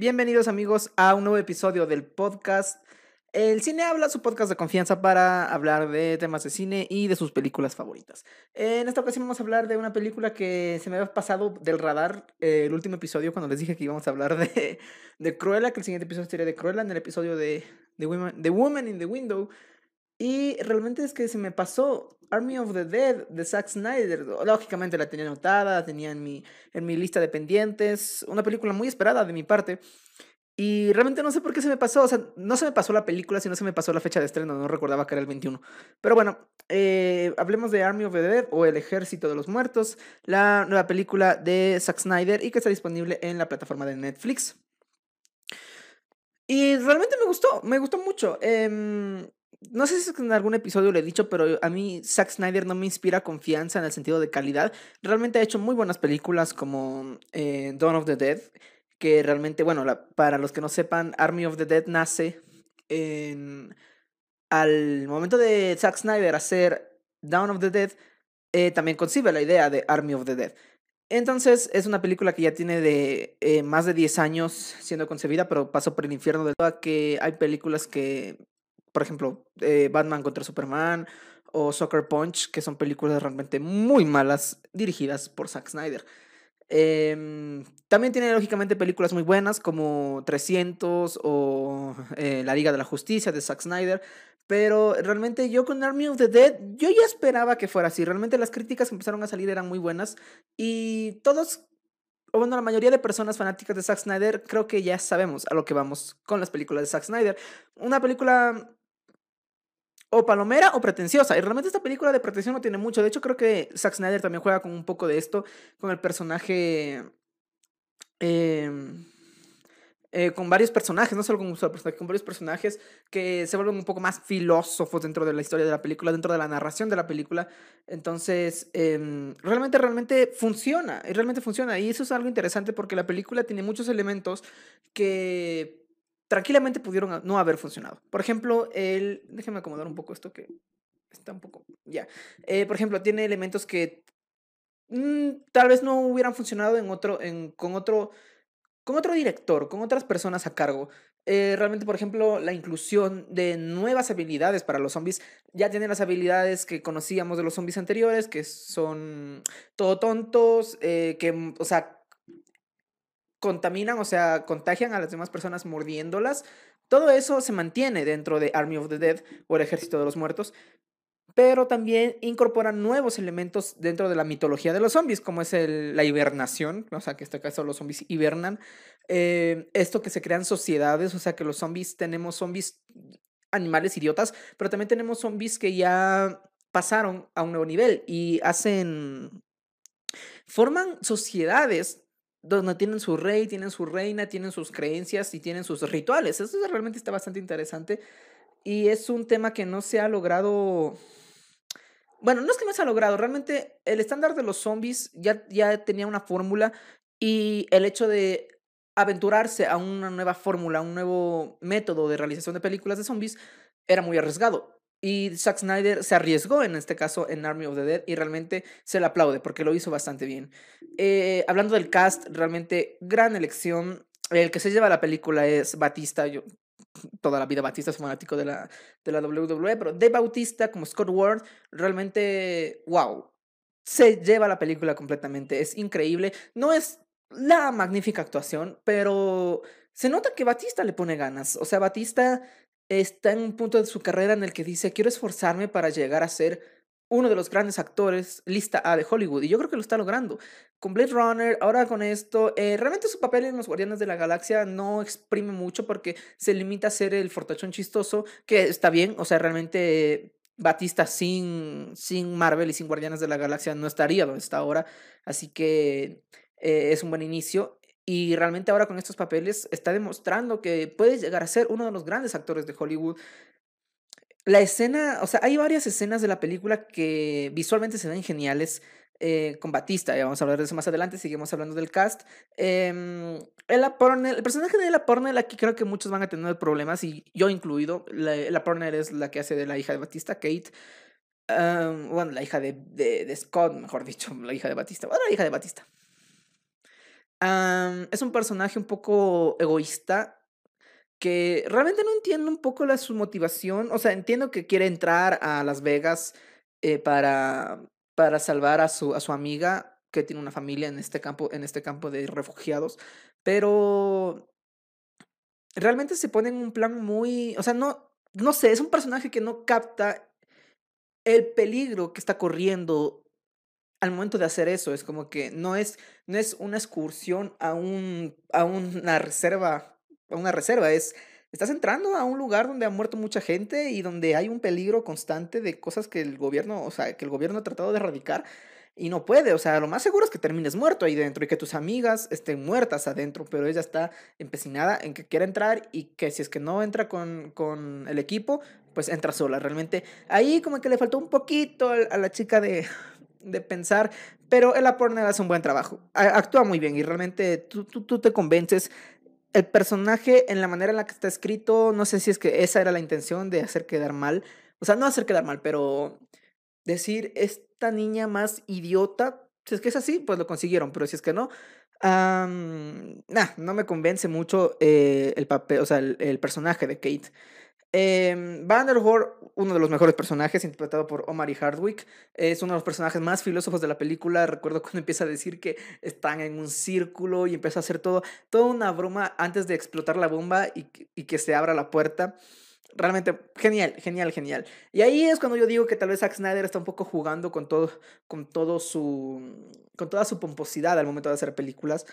Bienvenidos amigos a un nuevo episodio del podcast El Cine Habla, su podcast de confianza para hablar de temas de cine y de sus películas favoritas. En esta ocasión vamos a hablar de una película que se me había pasado del radar eh, el último episodio cuando les dije que íbamos a hablar de, de Cruella, que el siguiente episodio sería de Cruella, en el episodio de, de, de Woman in the Window. Y realmente es que se me pasó Army of the Dead de Zack Snyder. Lógicamente la tenía anotada, tenía en mi, en mi lista de pendientes. Una película muy esperada de mi parte. Y realmente no sé por qué se me pasó. O sea, no se me pasó la película, sino se me pasó la fecha de estreno. No recordaba que era el 21. Pero bueno, eh, hablemos de Army of the Dead o El Ejército de los Muertos. La nueva película de Zack Snyder y que está disponible en la plataforma de Netflix. Y realmente me gustó, me gustó mucho. Eh, no sé si en algún episodio le he dicho, pero a mí Zack Snyder no me inspira confianza en el sentido de calidad. Realmente ha hecho muy buenas películas como eh, Dawn of the Dead, que realmente, bueno, para los que no sepan, Army of the Dead nace en, al momento de Zack Snyder hacer Dawn of the Dead, eh, también concibe la idea de Army of the Dead. Entonces es una película que ya tiene de eh, más de 10 años siendo concebida, pero pasó por el infierno de toda que hay películas que por ejemplo, eh, Batman contra Superman o Soccer Punch, que son películas realmente muy malas dirigidas por Zack Snyder. Em, también tiene lógicamente películas muy buenas como 300 o eh, La Liga de la Justicia de Zack Snyder, pero realmente yo con Army of the Dead, yo ya esperaba que fuera así. Realmente las críticas que empezaron a salir eran muy buenas y todos o bueno, la mayoría de personas fanáticas de Zack Snyder creo que ya sabemos a lo que vamos con las películas de Zack Snyder. Una película o palomera o pretenciosa. Y realmente esta película de pretensión no tiene mucho. De hecho, creo que Zack Snyder también juega con un poco de esto, con el personaje... Em, eh, con varios personajes, no solo con un solo personaje, con varios personajes que se vuelven un poco más filósofos dentro de la historia de la película, dentro de la narración de la película. Entonces, em, realmente, realmente funciona, y realmente funciona. Y eso es algo interesante porque la película tiene muchos elementos que tranquilamente pudieron no haber funcionado. Por ejemplo, el... Déjenme acomodar un poco esto que está un poco... Ya. Eh, por ejemplo, tiene elementos que mm, tal vez no hubieran funcionado en otro, con otro... Con otro director, con otras personas a cargo. Eh, realmente, por ejemplo, la inclusión de nuevas habilidades para los zombies. Ya tienen las habilidades que conocíamos de los zombies anteriores, que son todo tontos, eh, que, o sea, contaminan, o sea, contagian a las demás personas mordiéndolas. Todo eso se mantiene dentro de Army of the Dead o el Ejército de los Muertos, pero también incorporan nuevos elementos dentro de la mitología de los zombies, como es la hibernación, o sea, que en este caso los zombies hibernan. Eh, esto que se crean sociedades, o sea, que los zombies tenemos zombies animales idiotas, pero también tenemos zombies que ya pasaron a un nuevo nivel y hacen forman sociedades donde tienen su rey, tienen su reina, tienen sus creencias y tienen sus rituales. Eso realmente está bastante interesante y es un tema que no se ha logrado... Bueno, no es que no se ha logrado, realmente el estándar de los zombies ya, ya tenía una fórmula y el hecho de aventurarse a una nueva fórmula, un nuevo método de realización de películas de zombies era muy arriesgado. Y Zack Snyder se arriesgó en este caso en Army of the Dead y realmente se le aplaude porque lo hizo bastante bien. Eh, hablando del cast, realmente gran elección. El que se lleva la película es Batista. Yo toda la vida Batista es fanático de la, de la WWE, pero de Bautista como Scott Ward, realmente, wow. Se lleva la película completamente. Es increíble. No es la magnífica actuación, pero se nota que Batista le pone ganas. O sea, Batista está en un punto de su carrera en el que dice, quiero esforzarme para llegar a ser uno de los grandes actores lista A de Hollywood. Y yo creo que lo está logrando. Con Blade Runner, ahora con esto, eh, realmente su papel en Los Guardianes de la Galaxia no exprime mucho porque se limita a ser el fortachón chistoso, que está bien, o sea, realmente... Batista sin, sin Marvel y sin Guardianes de la Galaxia no estaría donde está ahora. Así que eh, es un buen inicio. Y realmente ahora con estos papeles está demostrando que puedes llegar a ser uno de los grandes actores de Hollywood. La escena, o sea, hay varias escenas de la película que visualmente se ven geniales. Eh, con Batista, ya vamos a hablar de eso más adelante, seguimos hablando del cast. Eh, Ella Porner, el personaje de Ella Porner, aquí creo que muchos van a tener problemas, y yo incluido. La, Ella Porner es la que hace de la hija de Batista, Kate. bueno, la hija de, de, de, Scott, mejor dicho, la hija de Batista. Bueno, la hija de Batista. Es un personaje un poco egoísta que realmente no entiendo un poco la, su motivación. O sea, entiendo que quiere entrar a Las Vegas eh, para, para salvar a su, a su amiga que tiene una familia en este campo, en este campo de refugiados, pero realmente se pone en un plan muy, o sea, no, no sé, es un personaje que no capta el peligro que está corriendo al momento de hacer eso. Es como que no es, no es una excursión a, un, a una reserva, a una reserva, es, estás entrando a un lugar donde ha muerto mucha gente y donde hay un peligro constante de cosas que el gobierno, o sea, que el gobierno ha tratado de erradicar y no puede, o sea, lo más seguro es que termines muerto ahí dentro y que tus amigas estén muertas adentro, pero ella está empecinada en que quiera entrar y que si es que no entra con, con el equipo, pues entra sola. Realmente ahí como que le faltó un poquito a la chica de, de pensar, pero el Porner hace un buen trabajo, actúa muy bien y realmente tú, tú, tú te convences. El personaje, en la manera en la que está escrito, no sé si es que esa era la intención de hacer quedar mal, o sea, no hacer quedar mal, pero decir, esta niña más idiota, si es que es así, pues lo consiguieron, pero si es que no, no me convence mucho eh, el papel, o sea, el, personaje de Kate. Eh, uno de los mejores personajes, interpretado por Omar y Hardwick, es uno de los personajes más filósofos de la película. Recuerdo cuando empieza a decir que están en un círculo y empieza a hacer todo, toda una broma antes de explotar la bomba y, y que se abra la puerta. Realmente genial, genial, genial. Y ahí es cuando yo digo que tal vez Zack Snyder está un poco jugando con todo, con todo su, con toda su pomposidad al momento de hacer películas.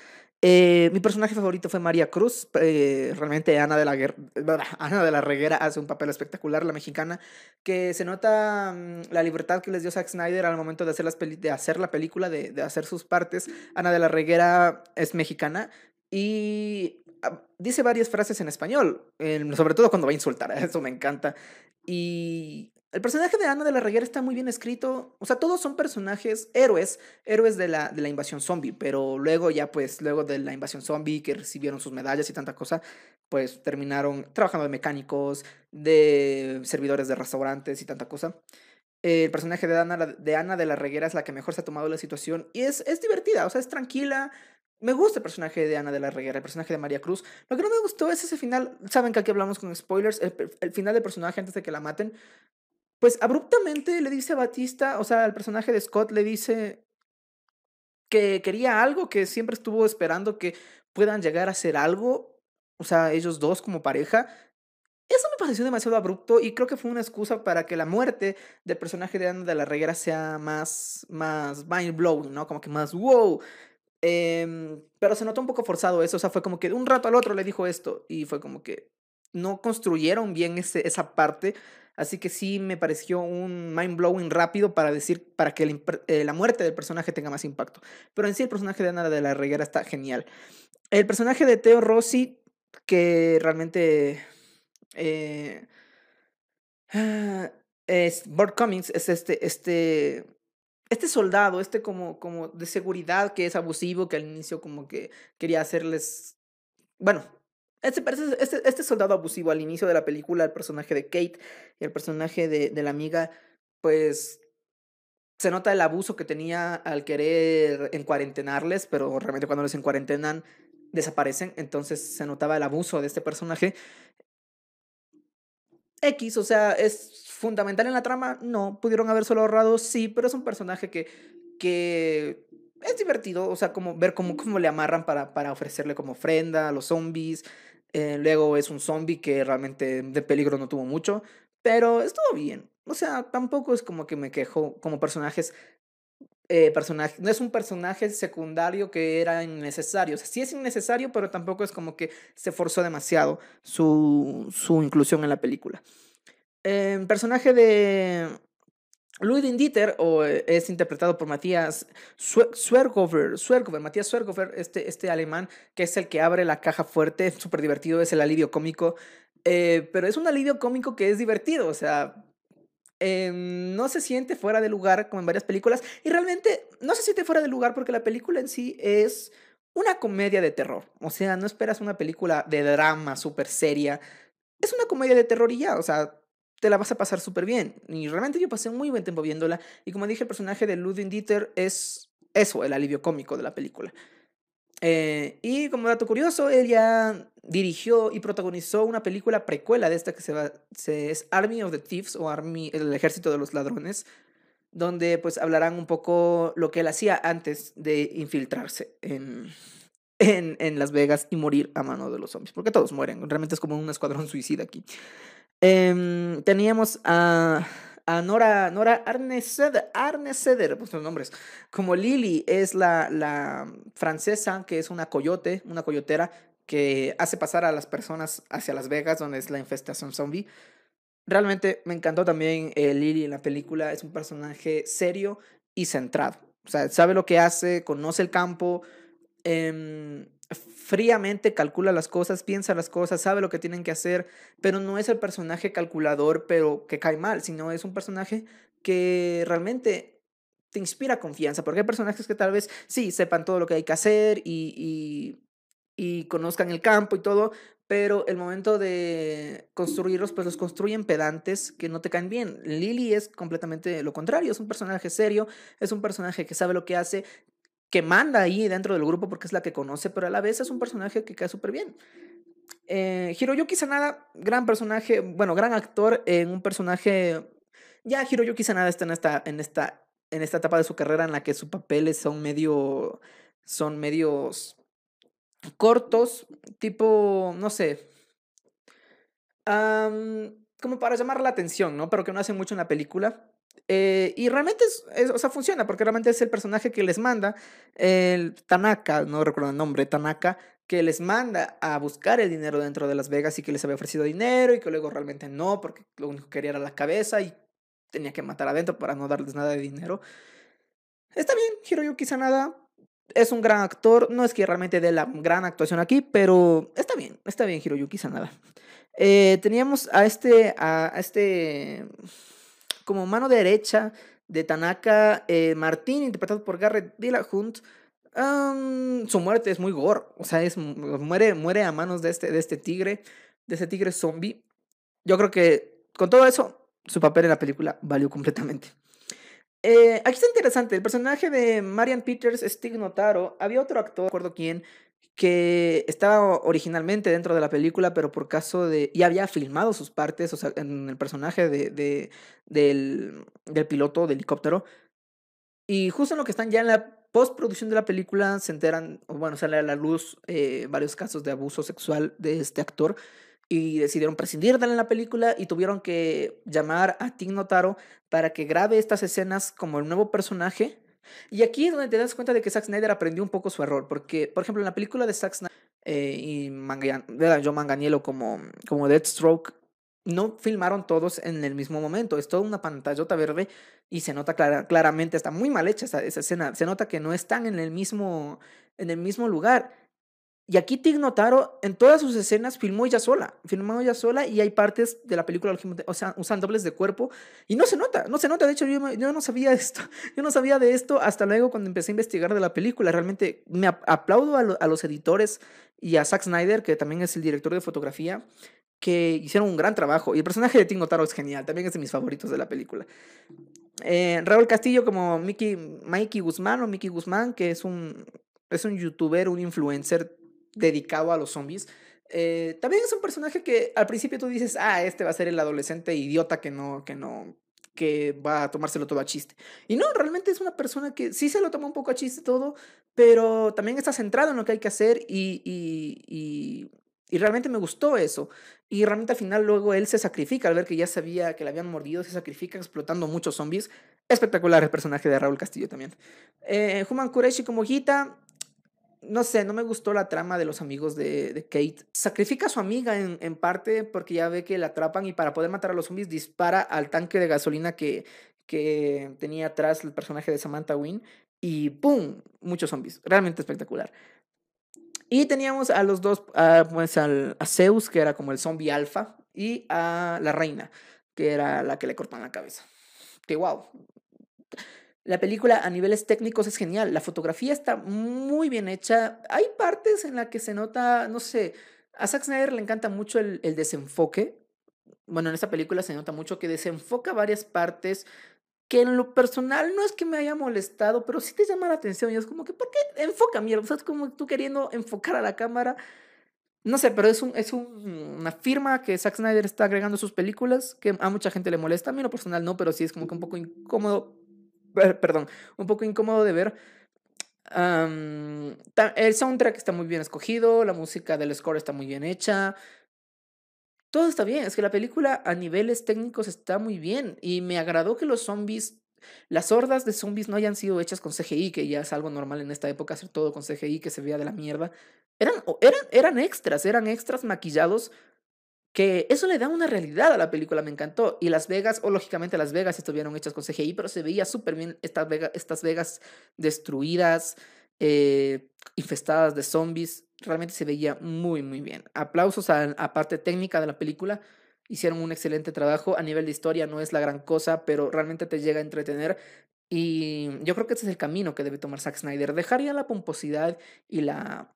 Eh, mi personaje favorito fue María Cruz. Eh, realmente Ana de, la Ana de la Reguera hace un papel espectacular, la mexicana, que se nota mm, la libertad que les dio Zack Snyder al momento de hacer, las de hacer la película, de, de hacer sus partes. Ana de la Reguera es mexicana y Ah, dice varias frases en español, sobre todo cuando va a insultar, eso me encanta. Y el personaje de Ana de la Reguera está muy bien escrito, o sea, todos son personajes héroes, héroes de la, de la invasión zombie, pero luego ya pues, luego de la invasión zombie, que recibieron sus medallas y tanta cosa, pues terminaron trabajando de mecánicos, de servidores de restaurantes y tanta cosa. El personaje de Ana, de Ana de la Reguera es la que mejor se ha tomado la situación y es, es divertida, o sea, es tranquila, me gusta el personaje de Ana de la Reguera, el personaje de María Cruz. Lo que no me gustó es ese final. Saben que aquí hablamos con spoilers. El, final del personaje antes de que la maten. Pues abruptamente le dice a Batista, o sea, el personaje de Scott le dice que quería algo, que siempre estuvo esperando que puedan llegar a hacer algo. O sea, ellos dos como pareja. Eso me pareció demasiado abrupto y creo que fue una excusa para que la muerte del personaje de Ana de la Reguera sea más, más mind blowing, ¿no? Como que más wow. Em, pero se notó un poco forzado eso, o sea, fue como que de un rato al otro le dijo esto y fue como que no construyeron bien esa parte, así que sí me pareció un mind blowing rápido para decir, para que eh, la muerte del personaje tenga más impacto. Pero en sí el personaje de Ana de la Reguera está genial. El personaje de Teo Rossi, que realmente... Eh, es Burt Cummings, es este, este este soldado, este como, como de seguridad que es abusivo, que al inicio como que quería hacerles, bueno, este, este, este soldado abusivo al inicio de la película, el personaje de Kate y el personaje de, la amiga, pues se nota el abuso que tenía al querer encuarentenarles, pero realmente cuando les encuarentenan desaparecen, entonces se notaba el abuso de este personaje. X, o sea, es fundamental en la trama, no. Pudieron haber solo ahorrado, sí, pero es un personaje que, que es divertido, o sea, como ver cómo, cómo le amarran para, para ofrecerle como ofrenda a los zombies. Eh, luego es un zombie que realmente de peligro no tuvo mucho, pero estuvo bien. O sea, tampoco es como que me quejo como personajes. Eh, personaje, no es un personaje secundario que era innecesario. O sea, sí es innecesario, pero tampoco es como que se forzó demasiado su, su inclusión en la película. El personaje de Ludwig Dieter o, eh, es interpretado por Matías Swergover, Matías Swergover, este, este alemán que es el que abre la caja fuerte, súper divertido, es el alivio cómico, eh, pero es un alivio cómico que es divertido, o sea, em, no se siente fuera de lugar como en varias películas y realmente no se siente fuera de lugar porque la película en sí es una comedia de terror, o sea, no esperas una película de drama súper seria, es una comedia de terror y ya, o sea, te la vas a pasar súper bien. Y realmente yo pasé muy buen tiempo viéndola. Y como dije, el personaje de Ludwig Dieter es eso, el alivio cómico de la película. Eh, y como dato curioso, él ya dirigió y protagonizó una película precuela de esta que se, va, se es Army of the Thieves o Army, el ejército de los ladrones, donde pues hablarán un poco lo que él hacía antes de infiltrarse en, en, en, Las Vegas y morir a mano de los zombies, porque todos mueren, realmente es como un escuadrón suicida aquí. Eh, teníamos a, a Nora, Nora Arneseder, Arneseder, pues nombres, como Lily es la, la francesa, que es una coyote, una coyotera, que hace pasar a las personas hacia Las Vegas, donde es la infestación zombie. Realmente me encantó también eh, Lily en la película, es un personaje serio y centrado. O sea, sabe lo que hace, conoce el campo, eh, fríamente calcula las cosas, piensa las cosas, sabe lo que tienen que hacer, pero no es el personaje calculador, pero que cae mal, sino es un personaje que realmente te inspira confianza, porque hay personajes que tal vez sí sepan todo lo que hay que hacer y, y, y conozcan el campo y todo, pero el momento de construirlos, pues los construyen pedantes que no te caen bien. Lily es completamente lo contrario, es un personaje serio, es un personaje que sabe lo que hace, que manda ahí dentro del grupo porque es la que conoce, pero a la vez es un personaje que cae súper bien. Eh, Hiroyuki Sanada, gran personaje, bueno, gran actor en un personaje... Ya Hiroyuki Sanada está en esta, en esta, en esta etapa de su carrera en la que sus papeles son medio... son medios cortos, tipo, no sé, como para llamar la atención, ¿no? Pero que no hace mucho en la película. Eh, y realmente, es, o sea, funciona, porque realmente es el personaje que les manda, el Tanaka, no recuerdo el nombre, Tanaka, que les manda a buscar el dinero dentro de Las Vegas y que les había ofrecido dinero y que luego realmente no, porque lo único que quería era la cabeza y tenía que matar adentro para no darles nada de dinero. Está bien, Hiroyuki Sanada es un gran actor, no es que realmente dé la gran actuación aquí, pero está bien, está bien Hiroyuki Sanada. Eh, teníamos a este, a, a este como mano derecha de Tanaka eh, Martín, interpretado por Garrett Dillahunt. Su muerte es muy gore, o sea, es, muere, muere a manos de este, de este tigre, de ese tigre zombie. Yo creo que con todo eso, su papel en la película valió completamente. Eh, aquí está interesante, el personaje de Marian Peters, Stig Notaro, había otro actor, no recuerdo quién, que estaba originalmente dentro de la película, pero por caso de... y había filmado sus partes, o sea, en el personaje de, de del, del piloto de helicóptero. Y justo en lo que están ya en la postproducción de la película se enteran, bueno, sale a la luz eh, varios casos de abuso sexual de este actor y decidieron prescindir de él en la película y tuvieron que llamar a Tim Notaro para que grabe estas escenas como el nuevo personaje y aquí es donde te das cuenta de que Zack Snyder aprendió un poco su error, porque, por ejemplo, en la película de Zack Snyder eh, y Mangan, Manganiello como, como Deathstroke, no filmaron todos en el mismo momento. Es toda una pantallota verde y se nota claramente, está muy mal hecha esa, esa, escena. Se nota que no están en el mismo, en el mismo lugar. Y aquí Tig Notaro en todas sus escenas filmó ella sola, filmó ella sola y hay partes de la película, o sea, usan dobles de cuerpo y no se nota, no se nota, de hecho yo, no sabía esto, yo no sabía de esto hasta luego cuando empecé a investigar de la película, realmente me aplaudo a, a los editores y a Zack Snyder, que también es el director de fotografía, que hicieron un gran trabajo y el personaje de Tig Notaro es genial, también es de mis favoritos de la película. Eh, Raúl Castillo como Mickey, Mikey Guzmán o Mickey Guzmán, que es un, es un youtuber, un influencer dedicado a los zombies. Eh, también es un personaje que al principio tú dices, ah, este va a ser el adolescente idiota que no, que no, que va a tomárselo todo a chiste. Y no, realmente es una persona que sí se lo toma un poco a chiste todo, pero también está centrado en lo que hay que hacer y, y, y, realmente me gustó eso. Y realmente al final luego él se sacrifica al ver que ya sabía que le habían mordido, se sacrifica explotando muchos zombies. Espectacular el personaje de Raúl Castillo también. Eh, Human Kureshi como Gita, no sé, no me gustó la trama de los amigos de, Kate. Sacrifica a su amiga en, en, parte porque ya ve que la atrapan y para poder matar a los zombies dispara al tanque de gasolina que, que tenía atrás el personaje de Samantha Wynn y ¡pum! Muchos zombies. Realmente espectacular. Y teníamos a los dos, pues al, a Zeus, que era como el zombie alfa, y a la reina, que era la que le cortan la cabeza. Que wow, la película a niveles técnicos es genial, la fotografía está muy bien hecha. Hay partes en las que se nota, no sé, a Zack Snyder le encanta mucho el, desenfoque. Bueno, en esta película se nota mucho que desenfoca varias partes que en lo personal no es que me haya molestado, pero sí te llama la atención. Y es como que, ¿por qué enfoca mierda? O sea, es como tú queriendo enfocar a la cámara. No sé, pero es, un, es una firma que Zack Snyder está agregando a sus películas, que a mucha gente le molesta. A mí en lo personal no, pero sí es como que un poco incómodo. Perdón, un poco incómodo de ver. el soundtrack está muy bien escogido, la música del score está muy bien hecha. Todo está bien, es que la película a niveles técnicos está muy bien y me agradó que los zombies, las hordas de zombies no hayan sido hechas con CGI, que ya es algo normal en esta época hacer todo con CGI que se vea de la mierda. Eran, eran, eran extras, eran extras maquillados que eso le da una realidad a la película, me encantó. Y Las Vegas, o lógicamente Las Vegas estuvieron hechas con CGI, pero se veía súper bien estas, Vegas destruidas, eh, infestadas de zombies realmente se veía muy, muy bien. Aplausos a la parte técnica de la película. Hicieron un excelente trabajo. A nivel de historia no es la gran cosa, pero realmente te llega a entretener. Y yo creo que ese es el camino que debe tomar Zack Snyder. Dejar ya la pomposidad y la.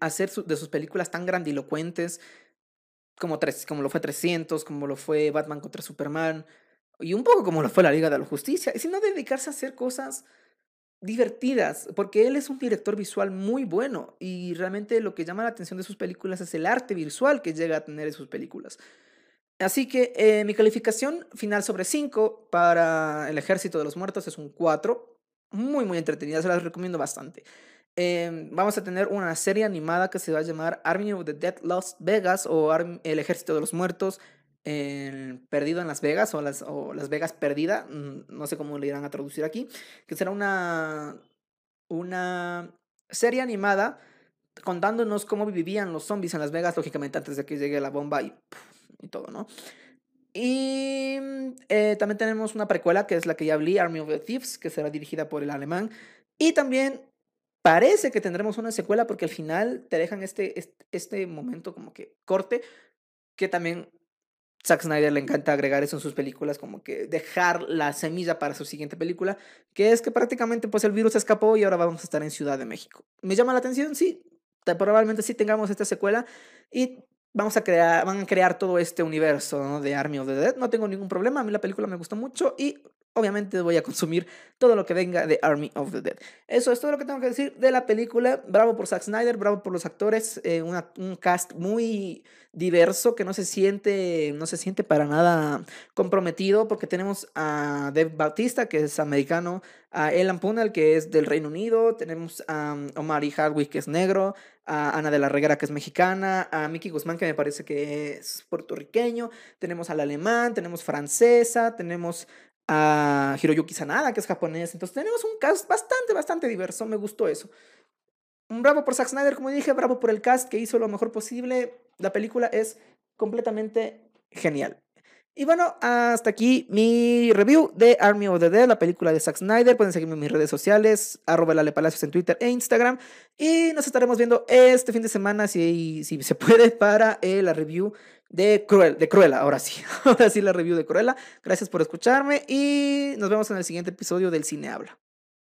Hacer de sus películas tan grandilocuentes como, tres, como lo fue 300, como lo fue Batman contra Superman, y un poco como lo fue la Liga de la Justicia, sino dedicarse a hacer cosas divertidas, porque él es un director visual muy bueno y realmente lo que llama la atención de sus películas es el arte visual que llega a tener en sus películas. Así que eh, mi calificación final sobre 5 para El Ejército de los Muertos es un 4, muy muy entretenida, se las recomiendo bastante. Em, vamos a tener una serie animada que se va a llamar Army of the Dead Lost Vegas o El Ejército de los Muertos Perdido en Las Vegas o las, o las Vegas Perdida, mm, no sé cómo le irán a traducir aquí, que será una, una serie animada contándonos cómo vivían los zombies en Las Vegas, lógicamente antes de que llegue la bomba y, y todo, ¿no? Y eh, también tenemos una precuela que es la que ya hablé, Army of the Thieves, que será dirigida por el alemán. Y también parece que tendremos una secuela porque al final te dejan este, este, momento como que corte, que también Zack Snyder le encanta agregar eso en sus películas, como que dejar la semilla para su siguiente película, que es que prácticamente pues el virus escapó y ahora vamos a estar en Ciudad de México. ¿Me llama la atención? Sí, probablemente sí tengamos esta secuela y vamos a crear, van a crear todo este universo de Army of the Dead. No tengo ningún problema, a mí la película me gustó mucho y obviamente voy a consumir todo lo que venga de Army of the Dead. Eso es todo lo que tengo que decir de la película. Bravo por Zack Snyder, bravo por los actores, eh, un cast muy diverso que no se siente no se siente para nada comprometido porque tenemos a Dave Bautista que es americano, a Elan Punal que es del Reino Unido, tenemos a um, Omar y Hardwick que es negro, a Ana de la Reguera que es mexicana, a Mickey Guzmán que me parece que es puertorriqueño, tenemos al alemán, tenemos francesa, tenemos a Hiroyuki Sanada, que es japonés. Entonces tenemos un cast bastante, bastante diverso. Me gustó eso. Un bravo por Zack Snyder, como dije, bravo por el cast que hizo lo mejor posible. La película es completamente genial. Y bueno, hasta aquí mi review de Army of the Dead, la película de Zack Snyder. Pueden seguirme en mis redes sociales, arroba Palacios en Twitter e Instagram. Y nos estaremos viendo este fin de semana, si, si se puede, para eh, la review de, Cruel, de Cruella, ahora sí. Ahora sí la review de Cruella. Gracias por escucharme y nos vemos en el siguiente episodio del Cine Habla.